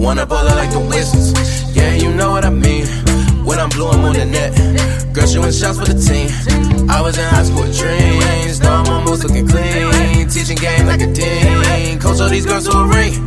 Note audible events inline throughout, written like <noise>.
wanna ball like the Wizards. Yeah, you know what I mean. When I'm blue, I'm on the net. Girl, shooting shots for the team. I was in high school with dreams. Now I'm almost looking clean. Teaching game like a dean. Coach all these girls to a ring.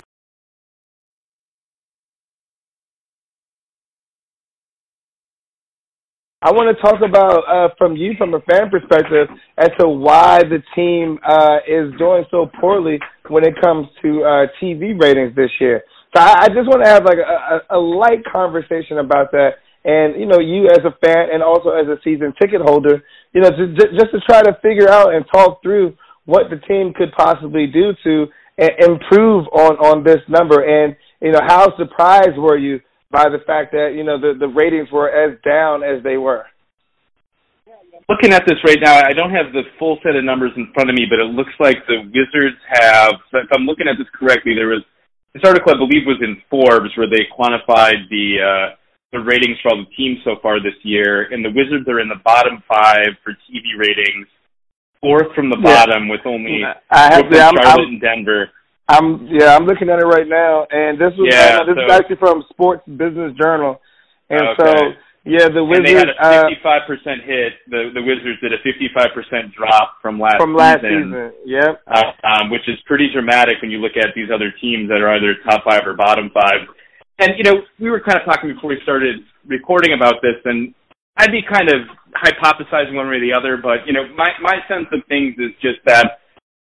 I want to talk about uh, from you, from a fan perspective, as to why the team uh, is doing so poorly when it comes to uh, TV ratings this year. So I, I just want to have like a, a, a light conversation about that, and you know, you as a fan and also as a season ticket holder, you know, just, just to try to figure out and talk through what the team could possibly do to improve on on this number, and you know, how surprised were you? by the fact that you know the the ratings were as down as they were. Looking at this right now, I don't have the full set of numbers in front of me, but it looks like the Wizards have. If I'm looking at this correctly, there was this article I believe was in Forbes where they quantified the uh, the ratings for all the teams so far this year, and the Wizards are in the bottom five for TV ratings, fourth from the yeah. bottom with only I have, Brooklyn, Charlotte, I'm, and Denver. I'm yeah, I'm looking at it right now, and this was yeah, uh, this so, is actually from Sports Business Journal, and okay. so yeah, the Wizards. And they had a 55 uh, percent hit. The the Wizards did a 55 percent drop from last from last season. season. Yep. Uh, um, which is pretty dramatic when you look at these other teams that are either top five or bottom five. And you know, we were kind of talking before we started recording about this, and I'd be kind of hypothesizing one way or the other, but you know, my my sense of things is just that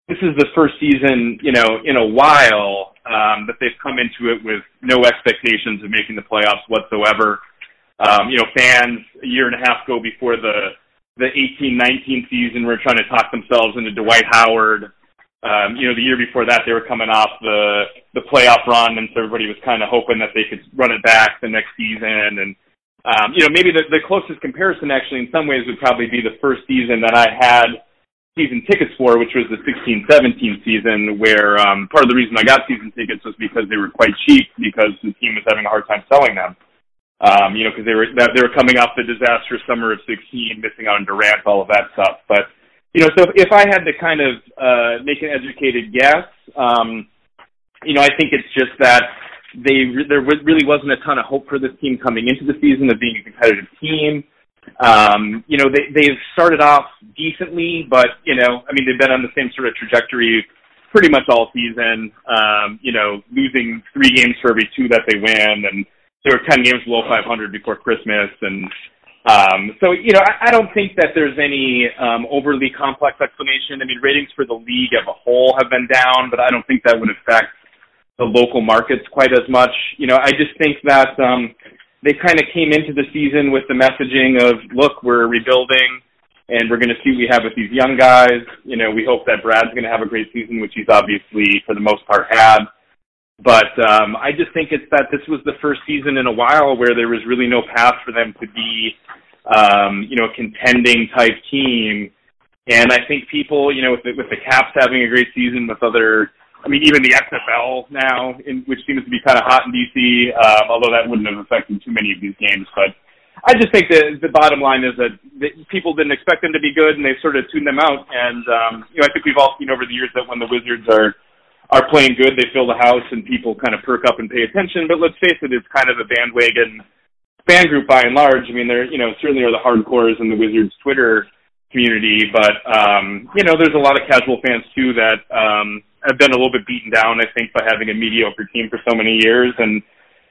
this is the first season, you know, in a while um, that they've come into it with no expectations of making the playoffs whatsoever. Um, you know, fans a year and a half ago before the the 18-19 season were trying to talk themselves into Dwight Howard. Um, you know, the year before that they were coming off the the playoff run, and so everybody was kind of hoping that they could run it back the next season. And um, you know, maybe the, the closest comparison actually, in some ways, would probably be the first season that I had season tickets for, which was the 16-17 season, where um, part of the reason I got season tickets was because they were quite cheap because the team was having a hard time selling them. Um, you know, because they were they were coming off the disastrous summer of 16, missing out on Durant, all of that stuff. But you know, so if I had to kind of uh, make an educated guess, um, you know, I think it's just that they there really wasn't a ton of hope for this team coming into the season of being a competitive team. Um, you know, they, they've started off decently, but, you know, I mean, they've been on the same sort of trajectory pretty much all season, um, you know, losing three games for every two that they win. And they were 10 games below 500 before Christmas. And, um, so, you know, I, I don't think that there's any, um, overly complex explanation. I mean, ratings for the league as a whole have been down, but I don't think that would affect the local markets quite as much. You know, I just think that, um, they kind of came into the season with the messaging of, look, we're rebuilding and we're going to see what we have with these young guys. You know, we hope that Brad's going to have a great season, which he's obviously, for the most part, had. But um, I just think it's that this was the first season in a while where there was really no path for them to be, um, you know, a contending type team. And I think people, you know, with the, with the Caps having a great season, with other I mean, even the XFL now, in, which seems to be kind of hot in DC, um, although that wouldn't have affected too many of these games. But I just think that the bottom line is that, that people didn't expect them to be good, and they've sort of tuned them out. And um, you know, I think we've all seen over the years that when the Wizards are are playing good, they fill the house, and people kind of perk up and pay attention. But let's face it, it's kind of a bandwagon fan group by and large. I mean, there you know certainly are the hardcores in the Wizards Twitter community, but um, you know, there's a lot of casual fans too that um, have been a little bit beaten down, I think, by having a mediocre team for so many years. And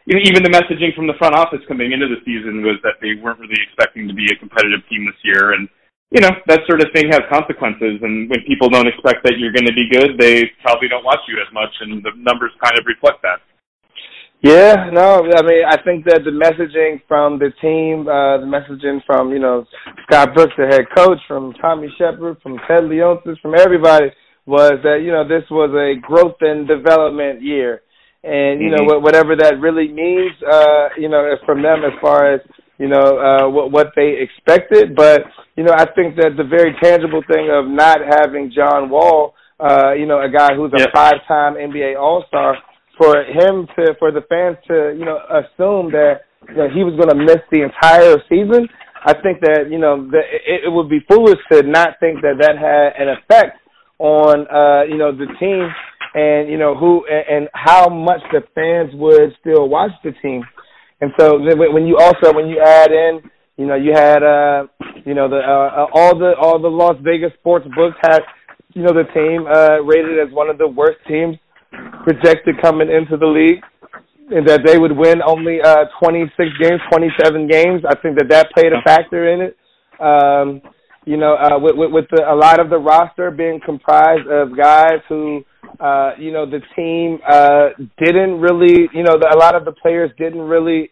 you know, even the messaging from the front office coming into the season was that they weren't really expecting to be a competitive team this year. And you know, that sort of thing has consequences. And when people don't expect that you're going to be good, they probably don't watch you as much, and the numbers kind of reflect that. Yeah, no, I mean, I think that the messaging from the team, uh, the messaging from, you know, Scott Brooks, the head coach, from Tommy Sheppard, from Ted Leonsis, from everybody, was that, you know, this was a growth and development year. And, you mm-hmm. know, whatever that really means, uh, you know, from them as far as, you know, uh, what, what they expected. But, you know, I think that the very tangible thing of not having John Wall, uh, you know, a guy who's a yep. five-time NBA All-Star, for him to for the fans to you know assume that you know, he was going to miss the entire season. I think that you know that it, it would be foolish to not think that that had an effect on uh, you know the team and you know who and, and how much the fans would still watch the team. And so when you also when you add in, you know, you had uh, you know the uh, uh, all the all the Las Vegas sports books had you know the team uh, rated as one of the worst teams projected coming into the league and that they would win only uh 26 games, 27 games. I think that that played a factor in it. Um, you know, uh, with, with, with the, a lot of the roster being comprised of guys who, uh, you know, the team uh, didn't really, you know, the, a lot of the players didn't really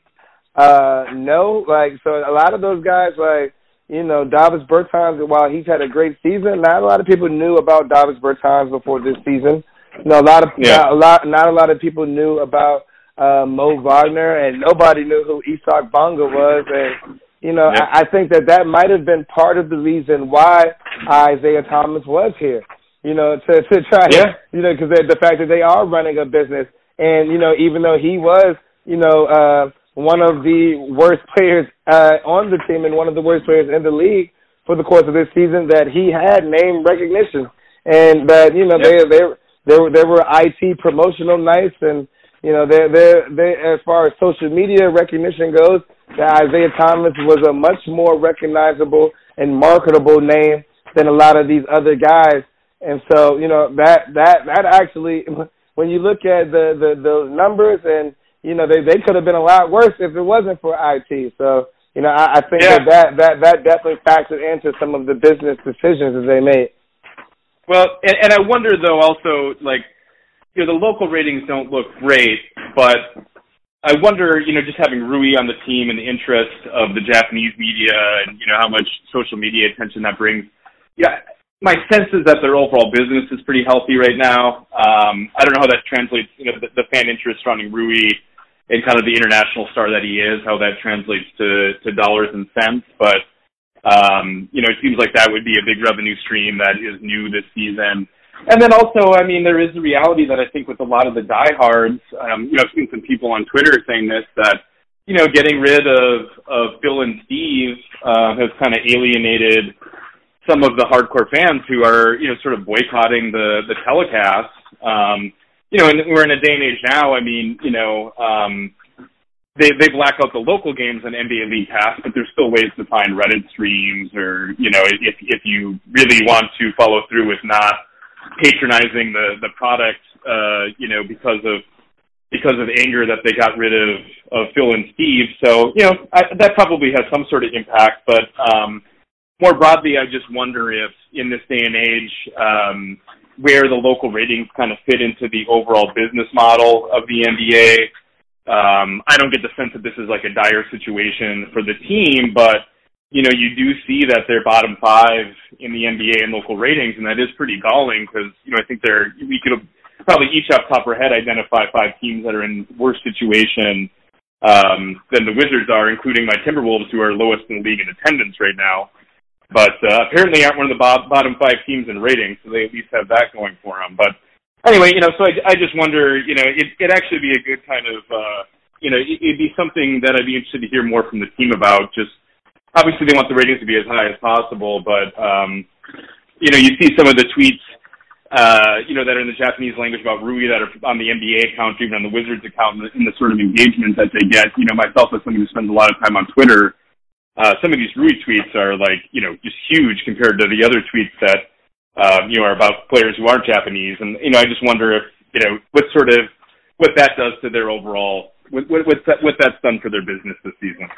uh, know. Like, so a lot of those guys, like, you know, Davis Bertans, while he's had a great season, not a lot of people knew about Davis Bertans before this season. You know, a lot of yeah. not a lot not a lot of people knew about uh, Mo Wagner, and nobody knew who Isaac Bonga was. And you know, yep. I, I think that that might have been part of the reason why Isaiah Thomas was here. You know, to to try, yeah. you know, because the fact that they are running a business, and you know, even though he was, you know, uh, one of the worst players uh, on the team and one of the worst players in the league for the course of this season, that he had name recognition, and that you know yep. they they there there were IT promotional nights and you know, they they they as far as social media recognition goes, that Isaiah Thomas was a much more recognizable and marketable name than a lot of these other guys. And so, you know, that that that actually <laughs> when you look at the the those numbers and you know, they they could have been a lot worse if it wasn't for IT. So, you know, I, I think yeah. that, that that that definitely factored into some of the business decisions that they made. Well, and, and I wonder though also like you know, the local ratings don't look great, but I wonder, you know, just having Rui on the team and the interest of the Japanese media and, you know, how much social media attention that brings. Yeah, my sense is that their overall business is pretty healthy right now. Um, I don't know how that translates, you know, the, the fan interest surrounding Rui and kind of the international star that he is, how that translates to, to dollars and cents. But, um, you know, it seems like that would be a big revenue stream that is new this season. And then also, I mean, there is a reality that I think with a lot of the diehards, um, you know, I've seen some people on Twitter saying this that, you know, getting rid of of Phil and Steve uh, has kind of alienated some of the hardcore fans who are, you know, sort of boycotting the the telecast. Um, you know, and we're in a day and age now. I mean, you know, um, they they black out the local games on NBA League Pass, but there's still ways to find Reddit streams, or you know, if if you really want to follow through with not patronizing the the product, uh, you know, because of because of anger that they got rid of of Phil and Steve. So you know I, that probably has some sort of impact. But um, more broadly, I just wonder if in this day and age, um, where the local ratings kind of fit into the overall business model of the NBA. Um, I don't get the sense that this is like a dire situation for the team, but you know, you do see that they're bottom five in the NBA and local ratings, and that is pretty galling because, you know, I think they're, we could probably each off top of our head identify five teams that are in worse situation um, than the Wizards are, including my Timberwolves, who are lowest in the league in attendance right now. But uh, apparently aren't one of the bo- bottom five teams in ratings, so they at least have that going for them. But anyway, you know, so I, I just wonder, you know, it, it'd actually be a good kind of, uh, you know, it, it'd be something that I'd be interested to hear more from the team about, just – obviously they want the ratings to be as high as possible, but um, you know, you see some of the tweets, uh, you know, that are in the Japanese language about Rui that are on the NBA account, even on the Wizards account, and the, sort of engagement that they get. You know, myself as someone who spends a lot of time on Twitter, uh, some of these Rui tweets are like, you know, just huge compared to the other tweets that, uh, you know, are about players who aren't Japanese. And, you know, I just wonder if, you know, what sort of, what that does to their overall, what, what, what, that, what that's done for their business this season.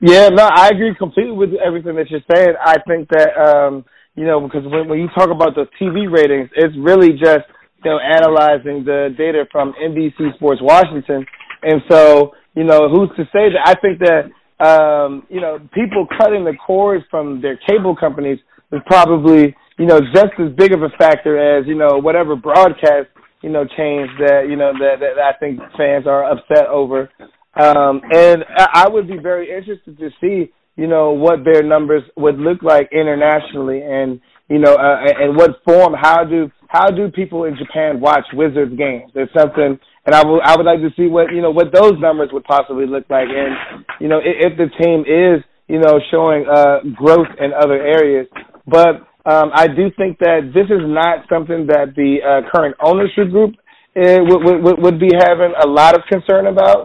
Yeah, no, I agree completely with everything that you're saying. I think that um, you know because when when you talk about the TV ratings, it's really just you know analyzing the data from NBC Sports Washington, and so you know who's to say that? I think that um, you know people cutting the cords from their cable companies is probably you know just as big of a factor as you know whatever broadcast you know change that you know that, that I think fans are upset over. Um, and I would be very interested to see, you know, what their numbers would look like internationally, and you know, uh, and what form. How do how do people in Japan watch Wizards games? It's something, and I would I would like to see what you know what those numbers would possibly look like, and you know, if, if the team is you know showing uh, growth in other areas. But Um, I do think that this is not something that the uh, current ownership group uh, would, would, would be having a lot of concern about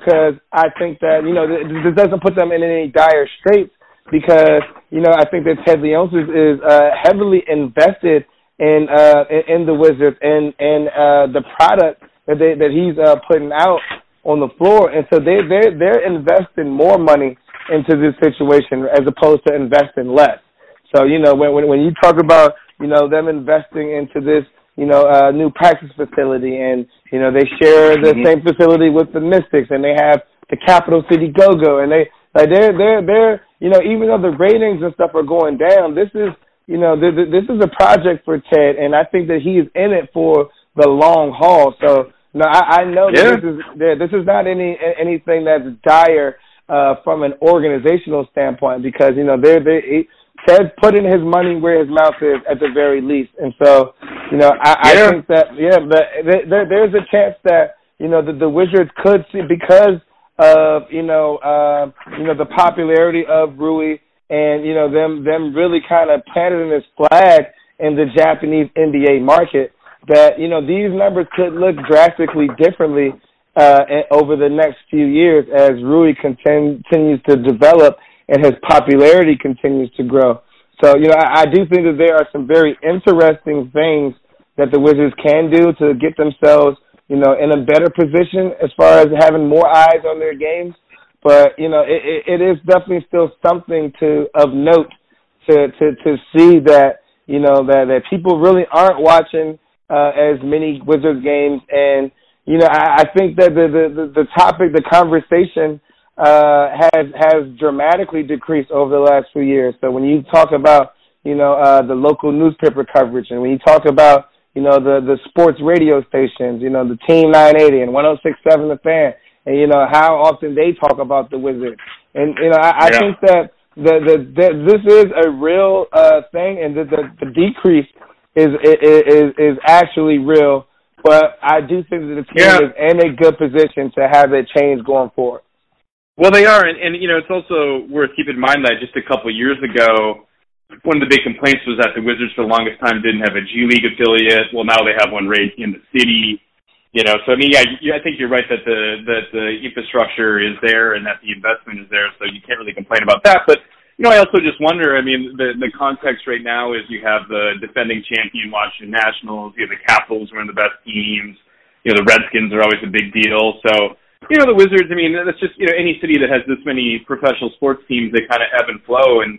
because um, I think that you know this doesn't put them in any dire straits because you know I think that Ted Leonsis is uh, heavily invested in uh, in the Wizards and and uh, the product that they that he's uh, putting out on the floor, and so they they they're investing more money into this situation as opposed to investing less. So you know when when when you talk about you know them investing into this you know uh, new practice facility, and you know they share the mm-hmm. same facility with the Mystics, and they have the Capital City Go Go, and they like they're they're they're you know even though the ratings and stuff are going down, this is you know th- th- this is a project for Ted, and I think that he is in it for the long haul. So no, I, I know yeah. that this is this is not any anything that's dire uh, from an organizational standpoint because you know they're they Ted's putting his money where his mouth is at the very least, and so you know I, yeah. I think that yeah, but there, there's a chance that you know the, the Wizards could see because of you know uh, you know the popularity of Rui and you know them them really kind of planting this flag in the Japanese NBA market that you know these numbers could look drastically differently uh, over the next few years as Rui continues to develop and his popularity continues to grow. So you know I, I do think that there are some very interesting things that the Wizards can do to get themselves you know in a better position as far as having more eyes on their games. But you know it, it is definitely still something to of note to to to see that you know that that people really aren't watching uh, as many Wizards games, and you know I, I think that the, the the topic, the conversation uh, has has dramatically decreased over the last few years. So when you talk about you know uh, the local newspaper coverage, and when you talk about you know the the sports radio stations, you know the Team 980 and 106.7 The Fan, and you know how often they talk about the Wizards, and you know I, I yeah. think that the, the the this is a real uh thing, and the the, the decrease is is is actually real. But I do think that the team yeah. is in a good position to have that change going forward. Well, they are, and, and you know, it's also worth keeping in mind that just a couple of years ago, one of the big complaints was that the Wizards for the longest time didn't have a G League affiliate. Well, now they have one right in the city. You know, so I mean, yeah, you, I think you're right that the that the infrastructure is there and that the investment is there, so you can't really complain about that. But you know, I also just wonder. I mean, the the context right now is you have the defending champion Washington Nationals, you have the Capitals, one of the best teams. You know, the Redskins are always a big deal. So, you know, the Wizards. I mean, that's just you know any city that has this many professional sports teams, they kind of ebb and flow. And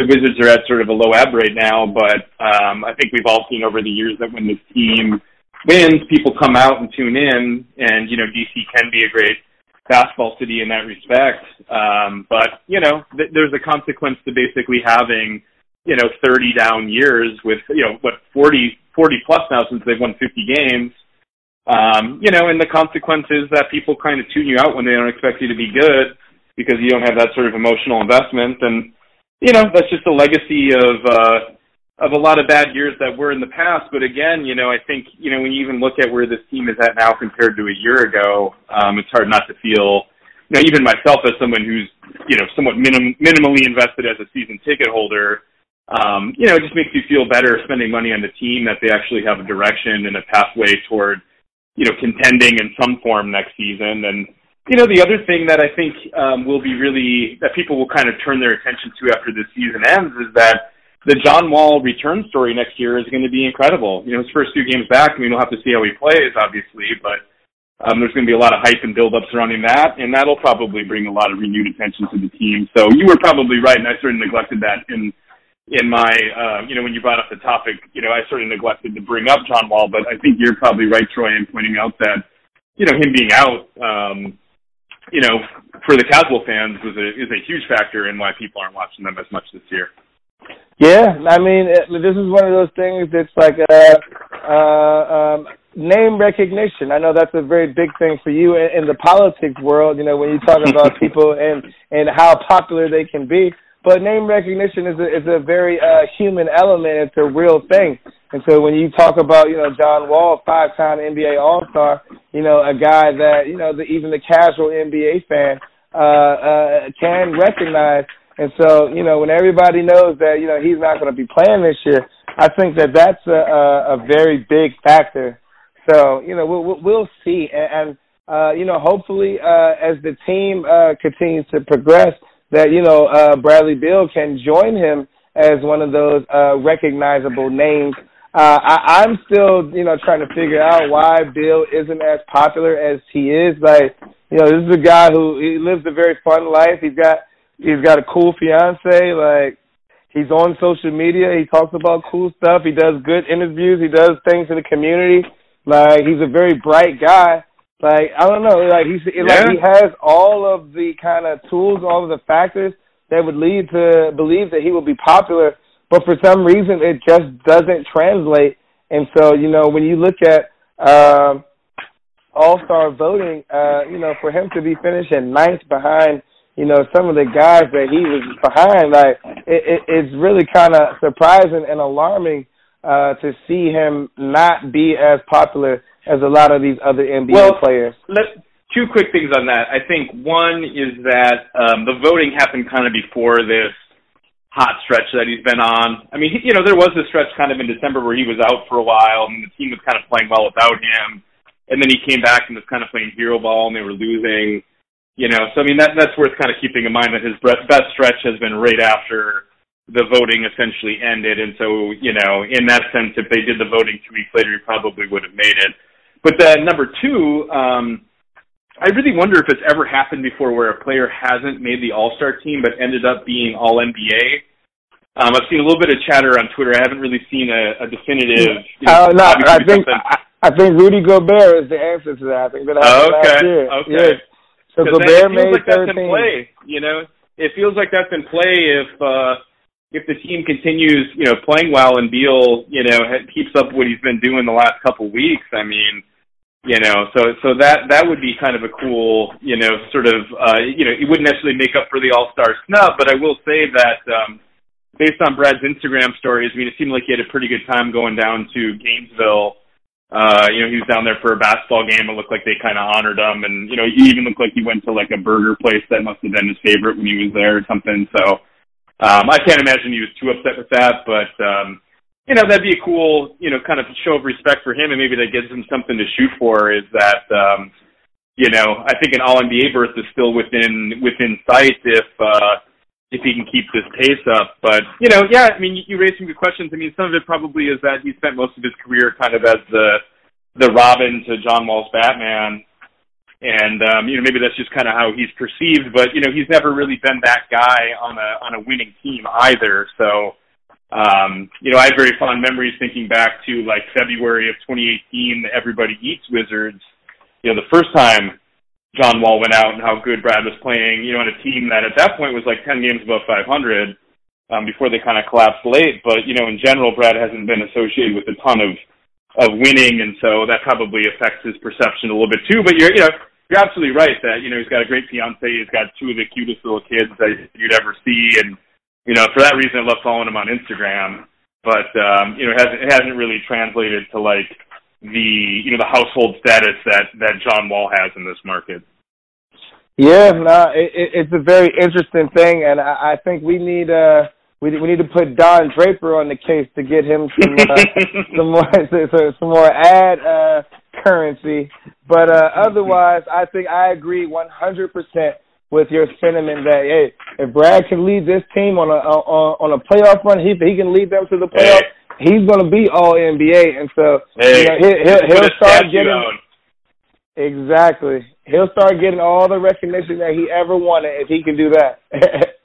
the Wizards are at sort of a low ebb right now. But um, I think we've all seen over the years that when this team wins, people come out and tune in, and you know, DC can be a great basketball city in that respect. Um, but you know, th- there's a consequence to basically having you know 30 down years with you know what 40 40 plus now since they've won 50 games. Um, you know, and the consequence is that people kind of tune you out when they don't expect you to be good because you don't have that sort of emotional investment. And you know, that's just a legacy of uh, of a lot of bad years that were in the past. But again, you know, I think, you know, when you even look at where this team is at now compared to a year ago, um, it's hard not to feel, you know, even myself as someone who's, you know, somewhat minim- minimally invested as a season ticket holder, um, you know, it just makes you feel better spending money on the team that they actually have a direction and a pathway toward, you know, contending in some form next season. And, you know, the other thing that I think um, will be really, that people will kind of turn their attention to after this season ends is that, the John Wall return story next year is going to be incredible. You know, his first two games back, I mean, we'll have to see how he plays, obviously, but um, there's going to be a lot of hype and build up surrounding that, and that'll probably bring a lot of renewed attention to the team. So you were probably right, and I sort of neglected that in in my, uh, you know, when you brought up the topic, you know, I sort of neglected to bring up John Wall, but I think you're probably right, Troy, in pointing out that, you know, him being out, um, you know, for the casual fans was a, is a huge factor in why people aren't watching them as much this year. Yeah, I mean, this is one of those things that's like a, uh, um, name recognition. I know that's a very big thing for you in, in the politics world. You know, when you talk about <laughs> people and and how popular they can be. But name recognition is a is a very uh, human element. It's a real thing. And so when you talk about you know John Wall, five time NBA All Star, you know a guy that you know the, even the casual NBA fan uh, uh, can recognize And so, you know, when everybody knows that, you know, he's not going to be playing this year, I think that that's a, a, a very big factor. So, you know, we'll, we'll see. And, and uh, you know, hopefully, uh, as the team uh, continues to progress, that you know uh, Bradley Beal can join him as one of those uh, recognizable names. Uh, I, I'm still, you know, trying to figure out why Beal isn't as popular as he is. Like, you know, this is a guy who he lives a very fun life. He's got he's got a cool fiance. Like, he's on social media. He talks about cool stuff. He does good interviews. He does things in the community. Like, he's a very bright guy. Like I don't know, like he's yeah. like he has all of the kind of tools, all of the factors that would lead to believe that he will be popular, but for some reason it just doesn't translate. And so, you know, when you look at um all star voting, uh, you know, for him to be finishing ninth behind, you know, some of the guys that he was behind, like it, it, it's really kind of surprising and alarming uh, to see him not be as popular as a lot of these other NBA well, players. Let, two quick things on that. I think one is that um, the voting happened kind of before this hot stretch that he's been on. I mean, you know, there was a stretch kind of in December where he was out for a while and the team was kind of playing well without him. And then he came back and was kind of playing hero ball and they were losing. You know, so I mean that that's worth kind of keeping in mind that his best stretch has been right after the voting essentially ended. And so, you know, in that sense, if they did the voting two weeks later, he probably would have made it. But then number two, um, I really wonder if it's ever happened before where a player hasn't made the All Star team but ended up being All NBA. Um, I've seen a little bit of chatter on Twitter. I haven't really seen a, a definitive. You know, uh, no, I think I, I think Rudy Gobert is the answer to that. I think that happened okay, last year. Okay. Yes. So Gobert made like 13. That's in play. You know, it feels like that's in play if uh, if the team continues, you know, playing well and Beal, you know, keeps up what he's been doing the last couple weeks. I mean, you know so so that that would be kind of a cool you know sort of uh you know it wouldn't necessarily make up for the all star snub but i will say that um based on brad's instagram stories i mean it seemed like he had a pretty good time going down to gainesville uh you know he was down there for a basketball game. It looked like they kind of honored him. And you know he even looked like he went to like a burger place that must have been his favorite when he was there or something. So um i can't imagine he was too upset with that. But um you know that'd be a cool you know kind of show of respect for him and maybe that gives him something to shoot for is that um you know i think an all nba berth is still within within sight if uh if he can keep this pace up. But you know yeah i mean you, raised some good questions. I mean some of it probably is that he spent most of his career kind of as the the robin to john wall's batman. And um you know maybe that's just kind of how he's perceived but you know he's never really been that guy on a on a winning team either. So um, you know, I have very fond memories thinking back to like February of 2018, the Everybody Eats Wizards. You know, the first time John Wall went out and how good Brad was playing, you know, on a team that at that point was like 10 games above 500 um, before they kind of collapsed late. But, you know, in general, Brad hasn't been associated with a ton of, of winning. And so that probably affects his perception a little bit too. But you're, you know, you're absolutely right that, you know, he's got a great fiance. He's got two of the cutest little kids that you'd ever see. And, you know, for that reason, I love following him on Instagram. But um, you know, it hasn't, it hasn't really translated to like the you know the household status that that John Wall has in this market. Yeah, no, it, it's a very interesting thing, and I, I think we need uh we we need to put Don Draper on the case to get him some uh, <laughs> some more <laughs> some more ad uh currency. But uh <laughs> otherwise, I think I agree 100 percent with your sentiment that hey, if Brad can lead this team on a on, on a playoff run, he he can lead them to the playoffs. Hey. He's going to be all NBA, and so hey, you know, he'll, he'll, he'll start getting exactly. He'll start getting all the recognition that he ever wanted if he can do that. <laughs>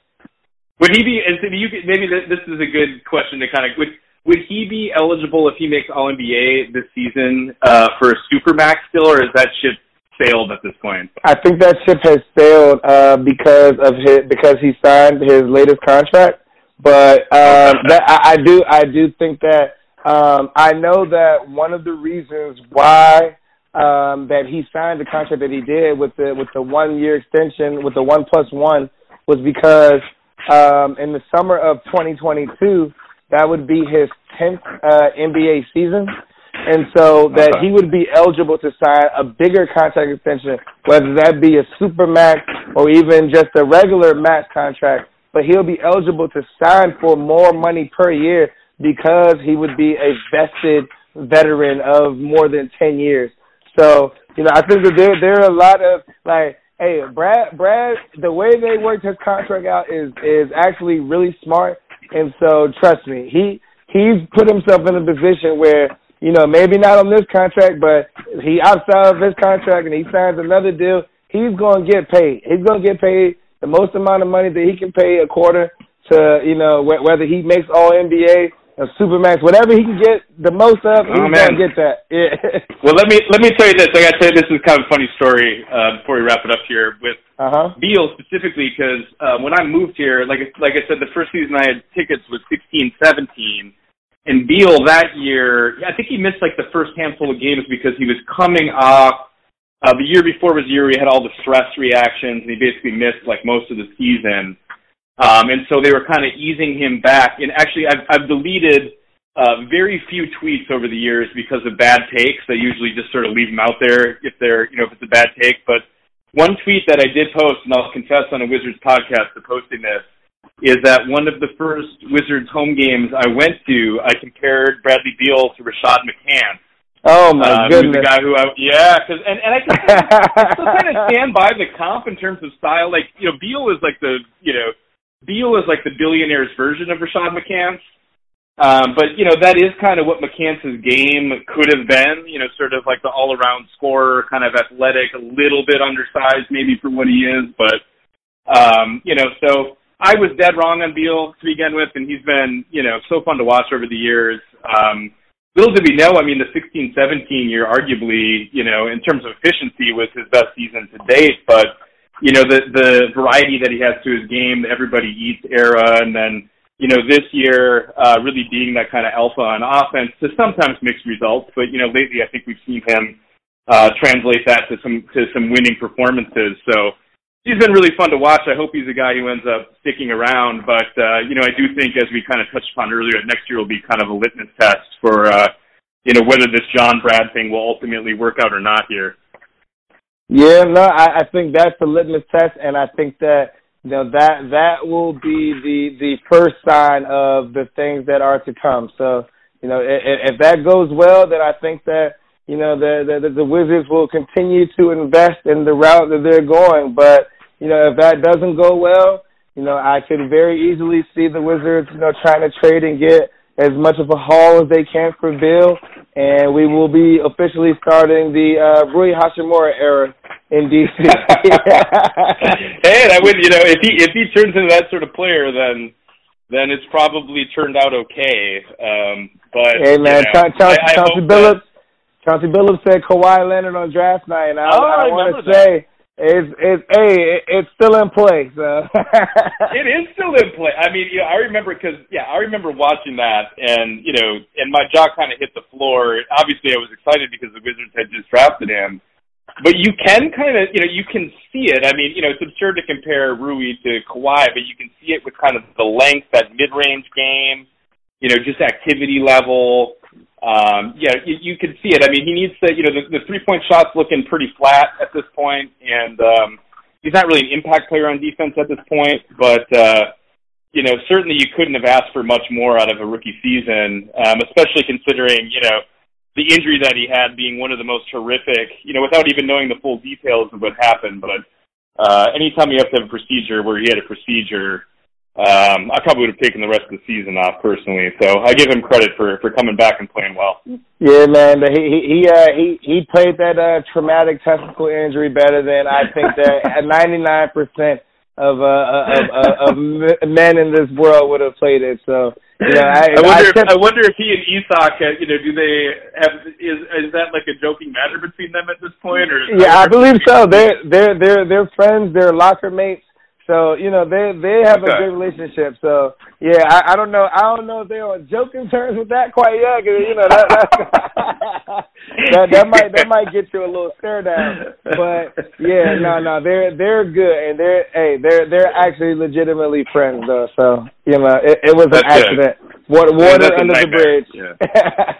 would he be? Is you maybe this is a good question to kind of would would he be eligible if he makes All NBA this season uh, for a supermax still, or is that ship sailed at this point? I think that ship has sailed uh, because of his because he signed his latest contract. But um, that I, I do I do think that um, I know that one of the reasons why um, that he signed the contract that he did with the with the one year extension with the one plus one was because um, in the summer of 2022 that would be his 10th uh, NBA season and so that okay. he would be eligible to sign a bigger contract extension, whether that be a super max or even just a regular max contract. But he'll be eligible to sign for more money per year because he would be a vested veteran of more than 10 years. So, you know, I think that there there are a lot of like hey, Brad Brad the way they worked his contract out is is actually really smart and so trust me, he he's put himself in a position where, you know, maybe not on this contract, but he outside of his contract and he signs another deal, he's gonna get paid. He's gonna get paid the most amount of money that he can pay a quarter to, you know, wh- whether he makes all NBA a supermax, whatever he can get the most of, he's oh, gonna get that. <laughs> Yeah. well, let me let me tell you this. I gotta tell you this is kind of a funny story uh, before we wrap it up here with uh-huh. Beal specifically because um, when I moved here, like like I said, the first season I had tickets was sixteen, seventeen. And Beal that year, I think he missed like the first handful of games because he was coming off. Uh, the year before was the year he had all the stress reactions, and he basically missed like most of the season. Um, and so they were kind of easing him back. And actually, I've, I've deleted uh, very few tweets over the years because of bad takes. I usually just sort of leave them out there if they're, you know, if it's a bad take. But one tweet that I did post, and I'll confess on a Wizards podcast to posting this, is that one of the first Wizards home games I went to, I compared Bradley Beal to Rashad McCants. Oh my uh, goodness! the guy who, I, yeah, cause, and and I, can, I still kind of stand by the comp in terms of style. Like you know, Beal is like the you know Beal is like the billionaire's version of Rashad McCants. Um, but you know that is kind of what McCants' game could have been. You know, sort of like the all-around scorer, kind of athletic, a little bit undersized maybe for what he is. But um, you know, so I was dead wrong on Beal to begin with, and he's been you know so fun to watch over the years. Um, little did we know, I mean, the 16-17 year, arguably, you know, in terms of efficiency, was his best season to date. But you know, the the variety that he has to his game, the everybody eats era, and then you know this year uh, really being that kind of alpha on offense to sometimes mixed results, but you know lately I think we've seen him uh, translate that to some to some winning performances. So he's been really fun to watch. I hope he's a guy who ends up sticking around. But uh, you know, I do think, as we kind of touched upon earlier, next year will be kind of a litmus test for uh, you know whether this John Brad thing will ultimately work out or not here. Yeah, no, I, I think that's the litmus test, and I think that you know that that will be the the first sign of the things that are to come. So you know, if, if that goes well, then I think that you know the, the the Wizards will continue to invest in the route that they're going. But you know, if that doesn't go well, you know, I could very easily see the Wizards, you know, trying to trade and get as much of a haul as they can for Beal, and we will be officially starting the uh, Rui Hachimura era in DC. <laughs> <laughs> and I would you know if he if he turns into that sort of player, then then it's probably turned out okay. Um, but hey man, you know, Chauncey, I, I Chauncey Billups, that... Chauncey Billups said Kawhi Leonard on draft night, and I, oh, I, I want to say it's it's hey, it's still in play. So <laughs> it is still in play. I mean, you know, I remember because yeah, I remember watching that, and you know, and my jaw kind of hit the floor. Obviously, I was excited because the Wizards had just drafted him, but you can kind of you know you can see it. I mean, you know, it's absurd to compare Rui to Kawhi, but you can see it with kind of the length, that mid-range game, you know, just activity level um, yeah, you, you can see it. I mean, he needs to, you know, the, the three point shot's looking pretty flat at this point, and um, he's not really an impact player on defense at this point. But uh, you know, certainly you couldn't have asked for much more out of a rookie season, um, especially considering you know the injury that he had being one of the most horrific. You know, without even knowing the full details of what happened, but uh, anytime you have to have a procedure where he had a procedure um, I probably would have taken the rest of the season off personally. So I give him credit for for coming back and playing well. Yeah, man. He he he uh, he, he played that uh, traumatic testicle injury better than I think that ninety nine percent of uh of, of, of men in this world would have played it. So you know, I, I wonder. I, if, I wonder if he and Isaac, uh, you know, do they have? Is is that like a joking matter between them at this point, or? Yeah, I believe so. They're they're they're they're friends. They're locker mates. So you know they they have okay. a good relationship. So yeah, I, I don't know. I don't know if they're on joking terms with that quite yet. Cause, you know that <laughs> that, that might that might get you a little stare down. But yeah, no, no, they're they're good and they're hey they're they're actually legitimately friends though. So you know it, it was That's an accident. Water, water yeah, under the bridge. Yeah.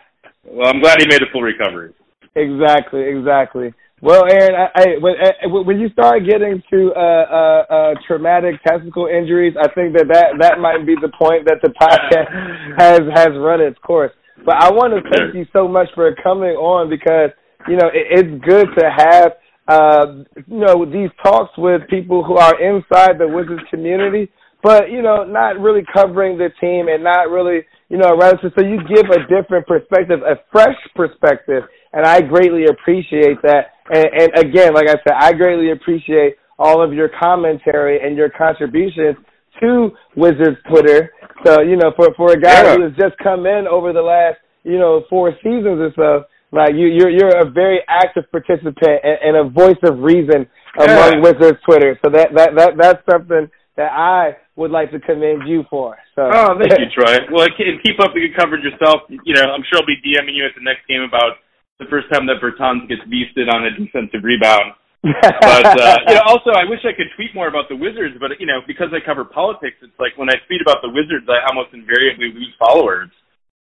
well, I'm glad he made a full recovery. <laughs> Exactly, exactly. Well, Aaron, I, I, when, I, when you start getting to uh, uh, uh, traumatic testicle injuries, I think that, that that might be the point that the podcast <laughs> has has run its course. But I want to thank you so much for coming on because you know it, it's good to have uh, you know these talks with people who are inside the Wizards community, but you know not really covering the team and not really you know rather so you give a different perspective, a fresh perspective, and I greatly appreciate that. And, and again, like I said, I greatly appreciate all of your commentary and your contributions to Wizards Twitter. So, you know, for for a guy yeah. who has just come in over the last, you know, four seasons or so, like you you're you're a very active participant and, and a voice of reason among yeah. Wizards Twitter. So that that that that's something that I would like to commend you for. So. Oh, thank you, <laughs> Troy. Well, keep up the good coverage yourself. You know, I'm sure I'll be DMing you at the next game about the first time that Bertans gets beasted on a defensive rebound. <laughs> but uh, you know, also I wish I could tweet more about the Wizards, but you know, because I cover politics, it's like when I tweet about the Wizards, I almost invariably lose followers.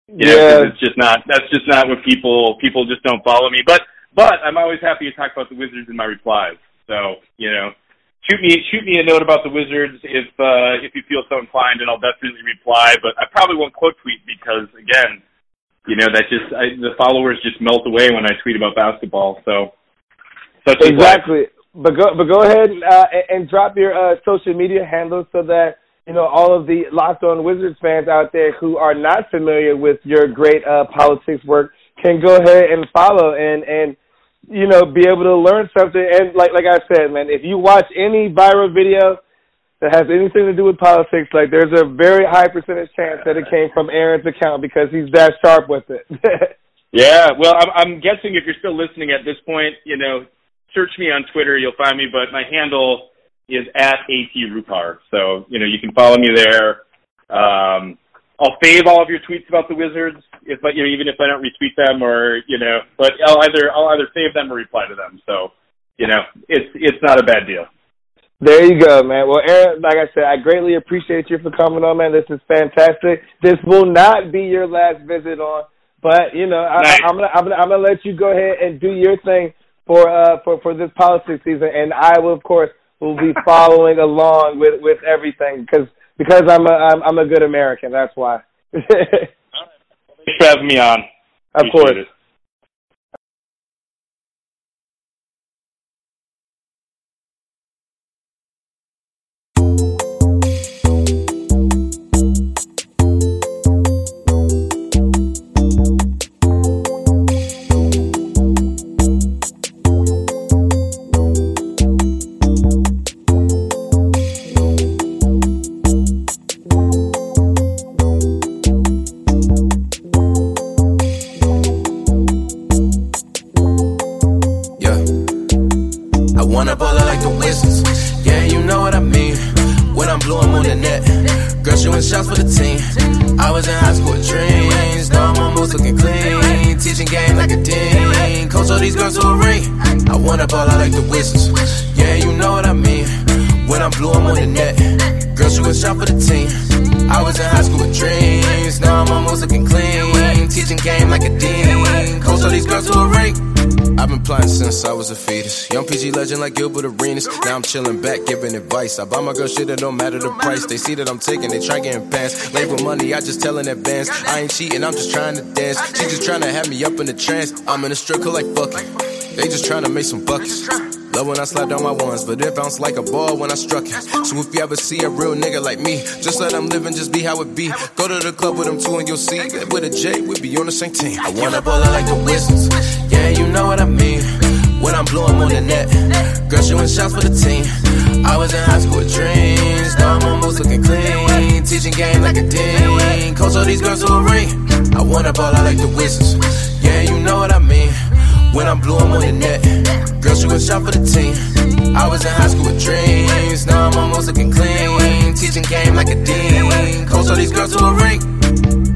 You know, yeah. it's just not that's just not what people people just don't follow me. But but I'm always happy to talk about the Wizards in my replies. So you know, shoot me shoot me a note about the Wizards if uh, if you feel so inclined, and I'll definitely reply. But I probably won't quote tweet because again, you know that just I, the followers just melt away when I tweet about basketball. So exactly. But go but go ahead and, uh, and drop your uh, social media handles so that you know all of the Locked On Wizards fans out there who are not familiar with your great uh, politics work can go ahead and follow and and you know be able to learn something. And like like I said, man, if you watch any viral video that has anything to do with politics, like there's a very high percentage chance that it came from Aaron's account because he's that sharp with it. <laughs> yeah, well, I'm, I'm guessing if you're still listening at this point, you know, search me on Twitter, you'll find me. But my handle is at at rupar, so you know you can follow me there. Um, I'll save all of your tweets about the Wizards, if you know even if I don't retweet them or you know, but I'll either I'll either save them or reply to them. So you know, it's it's not a bad deal. There you go, man. Well, Aaron, like I said, I greatly appreciate you for coming on, man. This is fantastic. This will not be your last visit on, but you know, I, nice. I'm gonna, I'm gonna, I'm gonna let you go ahead and do your thing for, uh, for, for this politics season, and I will, of course, will be <laughs> following along with, with everything because, because I'm a, I'm, I'm a good American. That's why. <laughs> Thanks for having me on. Of Appreciate course. It. Legend like Gilbert Arenas. Now I'm chilling back, giving advice. I buy my girl shit that don't matter the price. They see that I'm taking, they try getting pants. Labor money, I just tell in advance. I ain't cheating, I'm just trying to dance. She just trying to have me up in the trance. I'm in a struggle like fuck it. They just trying to make some buckets. Love when I slide down my ones, but it bounced like a ball when I struck it. So if you ever see a real nigga like me, just let him live and just be how it be. Go to the club with him too and you'll see with a J, we be on the same team. I wanna ball like the Wizards, yeah, you know what I mean. When I'm blue, I'm on the net. Girl shooting shots for the team. I was in high school with dreams. Now I'm almost looking clean. Teaching game like a dean. Coach all these girls to a ring. I wanna ball out like the Wizards. Yeah, you know what I mean. When I'm blue, I'm on the net. Girl shooting shot for the team. I was in high school with dreams. Now I'm almost looking clean. Teaching game like a dean. Coach all these girls to a ring.